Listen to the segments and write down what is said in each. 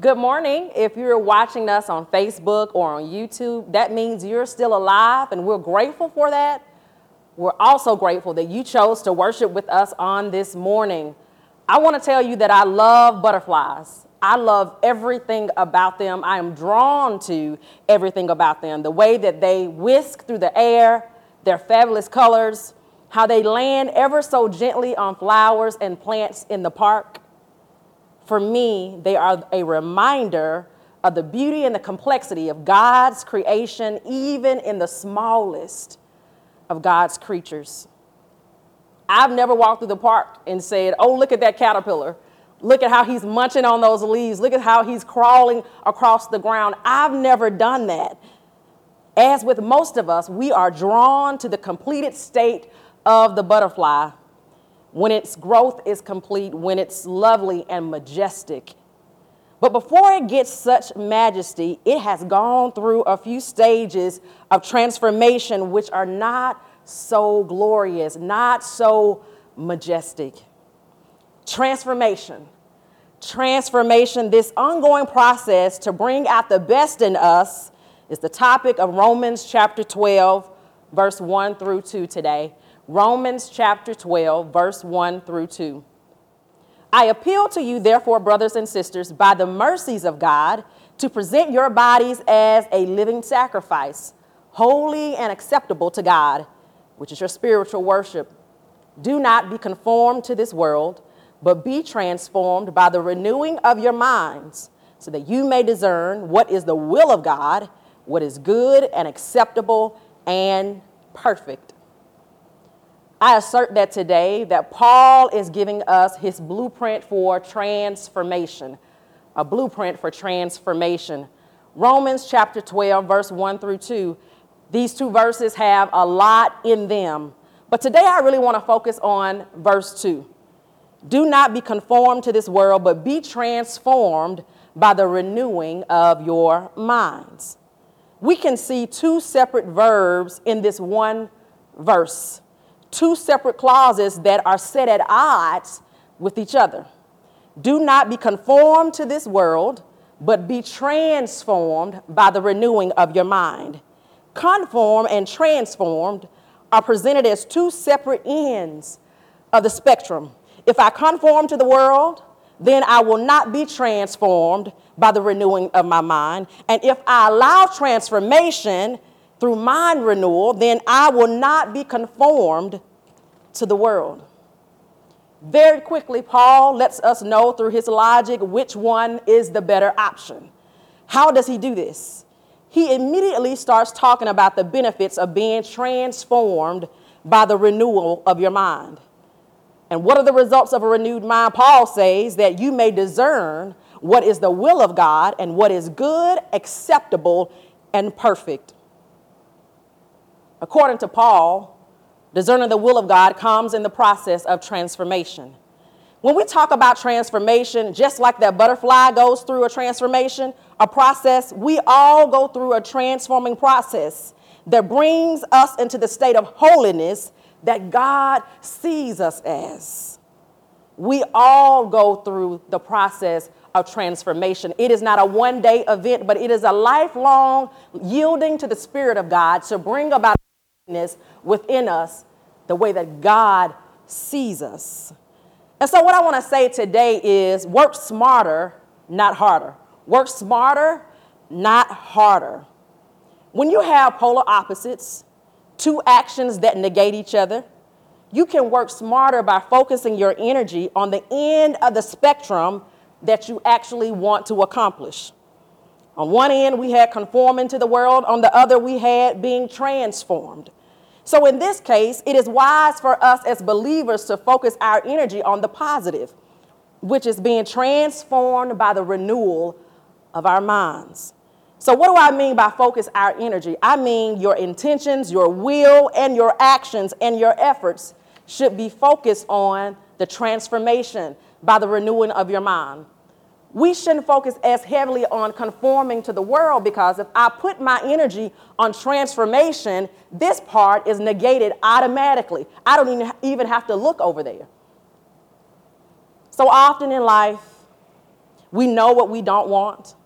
Good morning. If you're watching us on Facebook or on YouTube, that means you're still alive, and we're grateful for that. We're also grateful that you chose to worship with us on this morning. I want to tell you that I love butterflies. I love everything about them. I am drawn to everything about them. The way that they whisk through the air, their fabulous colors, how they land ever so gently on flowers and plants in the park for me, they are a reminder of the beauty and the complexity of God's creation, even in the smallest of God's creatures. I've never walked through the park and said, Oh, look at that caterpillar. Look at how he's munching on those leaves. Look at how he's crawling across the ground. I've never done that. As with most of us, we are drawn to the completed state of the butterfly when its growth is complete, when it's lovely and majestic. But before it gets such majesty, it has gone through a few stages of transformation which are not so glorious, not so majestic. Transformation. Transformation, this ongoing process to bring out the best in us, is the topic of Romans chapter 12, verse 1 through 2 today. Romans chapter 12, verse 1 through 2. I appeal to you, therefore, brothers and sisters, by the mercies of God, to present your bodies as a living sacrifice, holy and acceptable to God, which is your spiritual worship. Do not be conformed to this world, but be transformed by the renewing of your minds, so that you may discern what is the will of God, what is good and acceptable and perfect. I assert that today that Paul is giving us his blueprint for transformation, a blueprint for transformation. Romans chapter 12, verse 1 through 2. These two verses have a lot in them. But today I really want to focus on verse 2. Do not be conformed to this world, but be transformed by the renewing of your minds. We can see two separate verbs in this one verse two separate clauses that are set at odds with each other. Do not be conformed to this world, but be transformed by the renewing of your mind. Conform and transformed are presented as two separate ends of the spectrum. If I conform to the world, then I will not be transformed by the renewing of my mind. And if I allow transformation, through mind renewal, then I will not be conformed to the world. Very quickly, Paul lets us know through his logic which one is the better option. How does he do this? He immediately starts talking about the benefits of being transformed by the renewal of your mind. And what are the results of a renewed mind? Paul says that you may discern what is the will of God and what is good, acceptable, and perfect. According to Paul, discerning the will of God comes in the process of transformation. When we talk about transformation, just like that butterfly goes through a transformation, a process, we all go through a transforming process that brings us into the state of holiness that God sees us as. We all go through the process of transformation. It is not a one day event, but it is a lifelong yielding to the Spirit of God to bring about within us the way that God sees us. And so, what I want to say today is work smarter, not harder. Work smarter, not harder. When you have polar opposites, two actions that negate each other, you can work smarter by focusing your energy on the end of the spectrum that you actually want to accomplish. On one end, we had conforming to the world, on the other, we had being transformed. So, in this case, it is wise for us as believers to focus our energy on the positive, which is being transformed by the renewal of our minds. So, what do I mean by focus our energy? I mean your intentions, your will, and your actions and your efforts should be focused on the transformation by the renewing of your mind we shouldn't focus as heavily on conforming to the world because if I put my energy on transformation, this part is negated automatically. I don't even have to look over there. So often in life, We know what we don't want.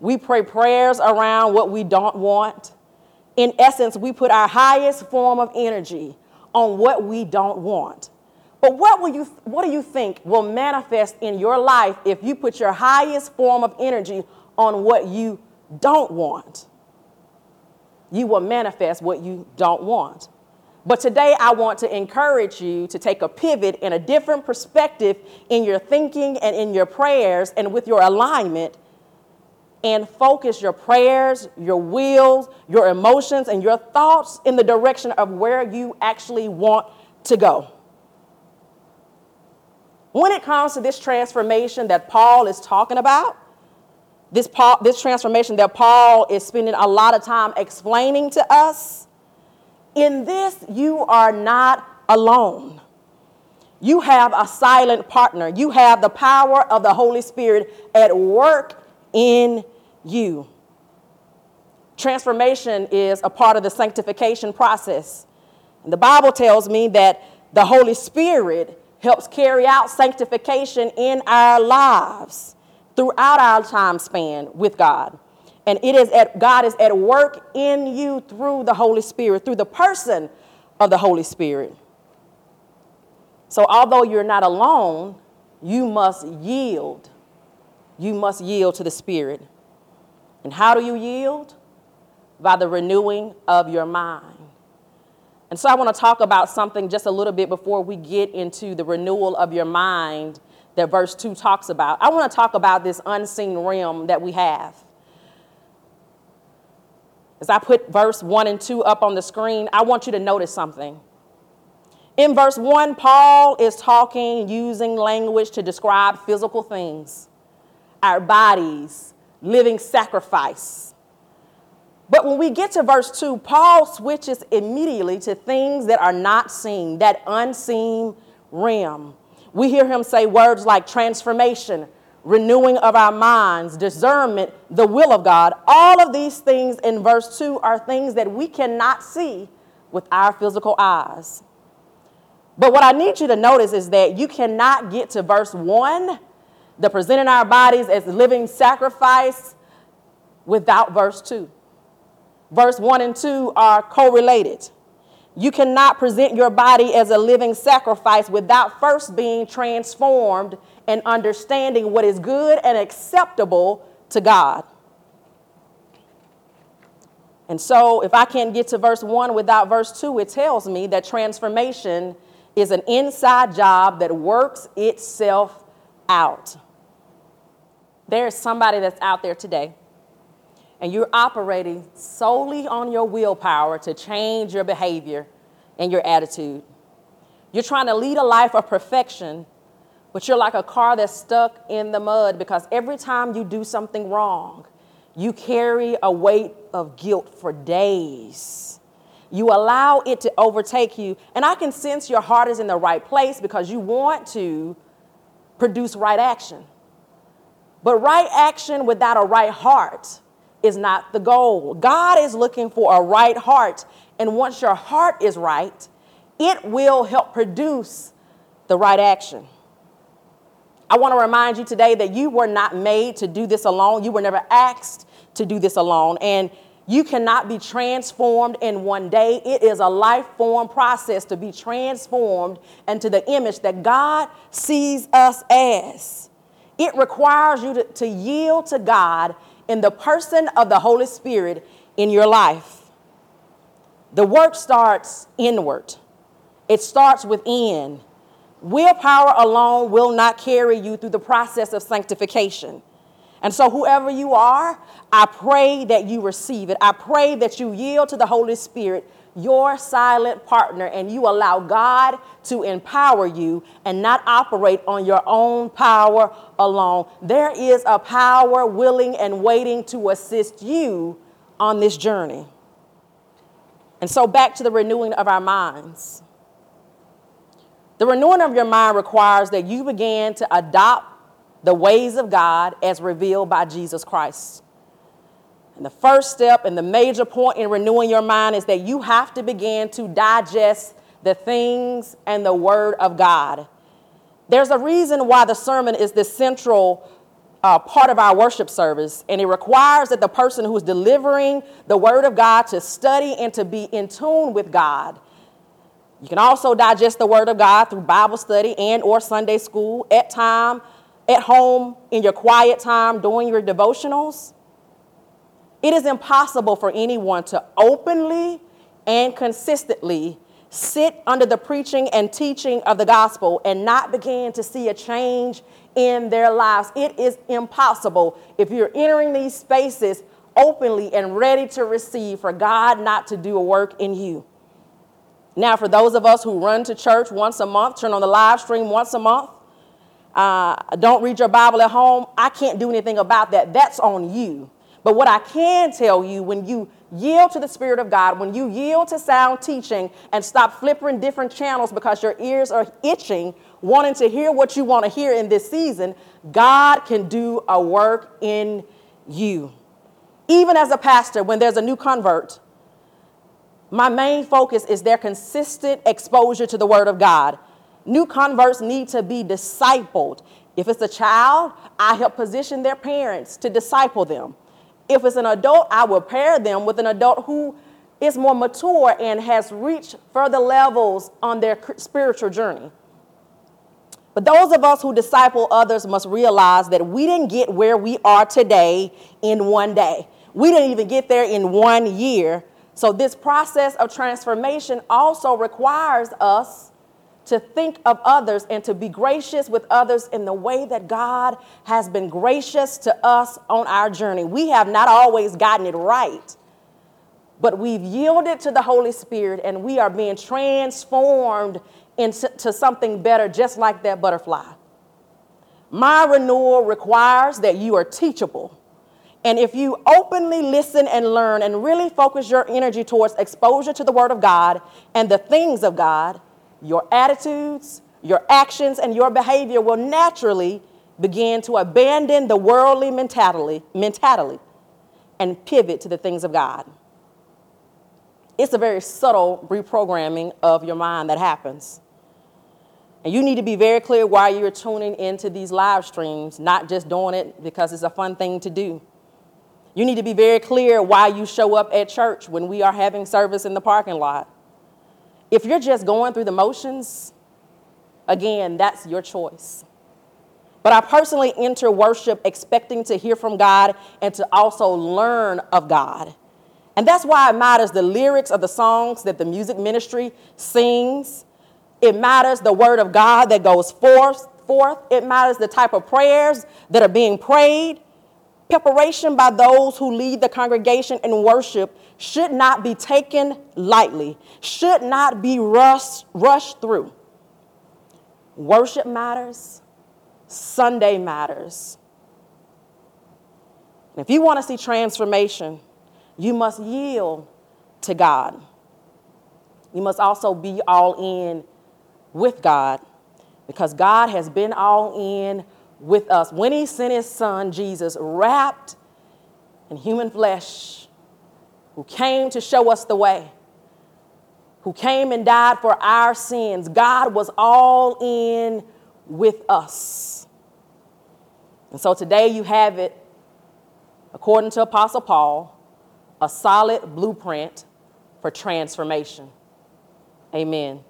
We pray prayers around what we don't want. In essence, we put our highest form of energy on what we don't want. But what, will you, what do you think will manifest in your life if you put your highest form of energy on what you don't want? You will manifest what you don't want. But today, I want to encourage you to take a pivot in a different perspective in your thinking and in your prayers and with your alignment and focus your prayers, your wills, your emotions, and your thoughts in the direction of where you actually want to go. When it comes to this transformation that Paul is talking about, this, Paul, this transformation that Paul is spending a lot of time explaining to us, in this you are not alone. You have a silent partner. You have the power of the Holy Spirit at work in you. Transformation is a part of the sanctification process. And the Bible tells me that the Holy Spirit helps carry out sanctification in our lives throughout our time span with God. And it is at God is at work in you through the Holy Spirit, through the person of the Holy Spirit. So although you're not alone, you must yield. You must yield to the Spirit. And how do you yield? By the renewing of your mind. And so I want to talk about something just a little bit before we get into the renewal of your mind that verse 2 talks about. I want to talk about this unseen realm that we have. As I put verse 1 and 2 up on the screen, I want you to notice something. In verse 1, Paul is talking using language to describe physical things, our bodies, living sacrifice. But when we get to verse 2, Paul switches immediately to things that are not seen, that unseen realm. We hear him say words like transformation, renewing of our minds, discernment, the will of God. All of these things in verse 2 are things that we cannot see with our physical eyes. But what I need you to notice is that you cannot get to verse 1, the presenting our bodies as living sacrifice, without verse 2. Verse 1 and 2 are correlated. You cannot present your body as a living sacrifice without first being transformed and understanding what is good and acceptable to God. And so, if I can't get to verse 1 without verse 2, it tells me that transformation is an inside job that works itself out. There's somebody that's out there today, and you're operating solely on your willpower to change your behavior and your attitude. You're trying to lead a life of perfection, but you're like a car that's stuck in the mud because every time you do something wrong, you carry a weight of guilt for days. You allow it to overtake you. And I can sense your heart is in the right place because you want to produce right action. But right action without a right heart is not the goal. God is looking for a right heart. And once your heart is right, it will help produce the right action. I want to remind you today that you were not made to do this alone. You were never asked to do this alone. And you cannot be transformed in one day. It is a life form process to be transformed into the image that God sees us as. It requires you to, to yield to God in the person of the Holy Spirit in your life. The work starts inward, it starts within. Willpower alone will not carry you through the process of sanctification. And so, whoever you are, I pray that you receive it. I pray that you yield to the Holy Spirit, your silent partner, and you allow God to empower you and not operate on your own power alone. There is a power willing and waiting to assist you on this journey. And so, back to the renewing of our minds. The renewing of your mind requires that you begin to adopt the ways of God as revealed by Jesus Christ. And the first step and the major point in renewing your mind is that you have to begin to digest the things and the Word of God. There's a reason why the sermon is the central uh, part of our worship service, and it requires that the person who is delivering the word of God to study and to be in tune with God. You can also digest the word of God through Bible study and or Sunday school at time, at home, in your quiet time, during your devotionals. It is impossible for anyone to openly and consistently sit under the preaching and teaching of the gospel and not begin to see a change in their lives. It is impossible if you're entering these spaces openly and ready to receive for God not to do a work in you. Now, for those of us who run to church once a month, turn on the live stream once a month, uh, don't read your Bible at home, I can't do anything about that. That's on you. But what I can tell you, when you yield to the Spirit of God, when you yield to sound teaching and stop flipping different channels because your ears are itching, wanting to hear what you want to hear in this season, God can do a work in you. Even as a pastor, when there's a new convert, my main focus is their consistent exposure to the Word of God. New converts need to be discipled. If it's a child, I help position their parents to disciple them. If it's an adult, I will pair them with an adult who is more mature and has reached further levels on their spiritual journey. But those of us who disciple others must realize that we didn't get where we are today in one day. We didn't even get there in one year. So, this process of transformation also requires us to think of others and to be gracious with others in the way that God has been gracious to us on our journey. We have not always gotten it right, but we've yielded to the Holy Spirit and we are being transformed into something better, just like that butterfly. My renewal requires that you are teachable. And if you openly listen and learn and really focus your energy towards exposure to the Word of God and the things of God, your attitudes, your actions, and your behavior will naturally begin to abandon the worldly mentality, mentality and pivot to the things of God. It's a very subtle reprogramming of your mind that happens. And you need to be very clear why you're tuning into these live streams, not just doing it because it's a fun thing to do. You need to be very clear why you show up at church when we are having service in the parking lot. If you're just going through the motions, again, that's your choice. But I personally enter worship expecting to hear from God and to also learn of God. And that's why it matters the lyrics of the songs that the music ministry sings. It matters the word of God that goes forth. forth. It matters the type of prayers that are being prayed. Preparation by those who lead the congregation in worship should not be taken lightly, should not be rushed, rushed through. Worship matters, Sunday matters. If you want to see transformation, you must yield to God. You must also be all in with God because God has been all in with us. When He sent His Son, Jesus, wrapped in human flesh, who came to show us the way, who came and died for our sins. God was all in with us. And so today you have it, according to Apostle Paul, a solid blueprint for transformation. Amen.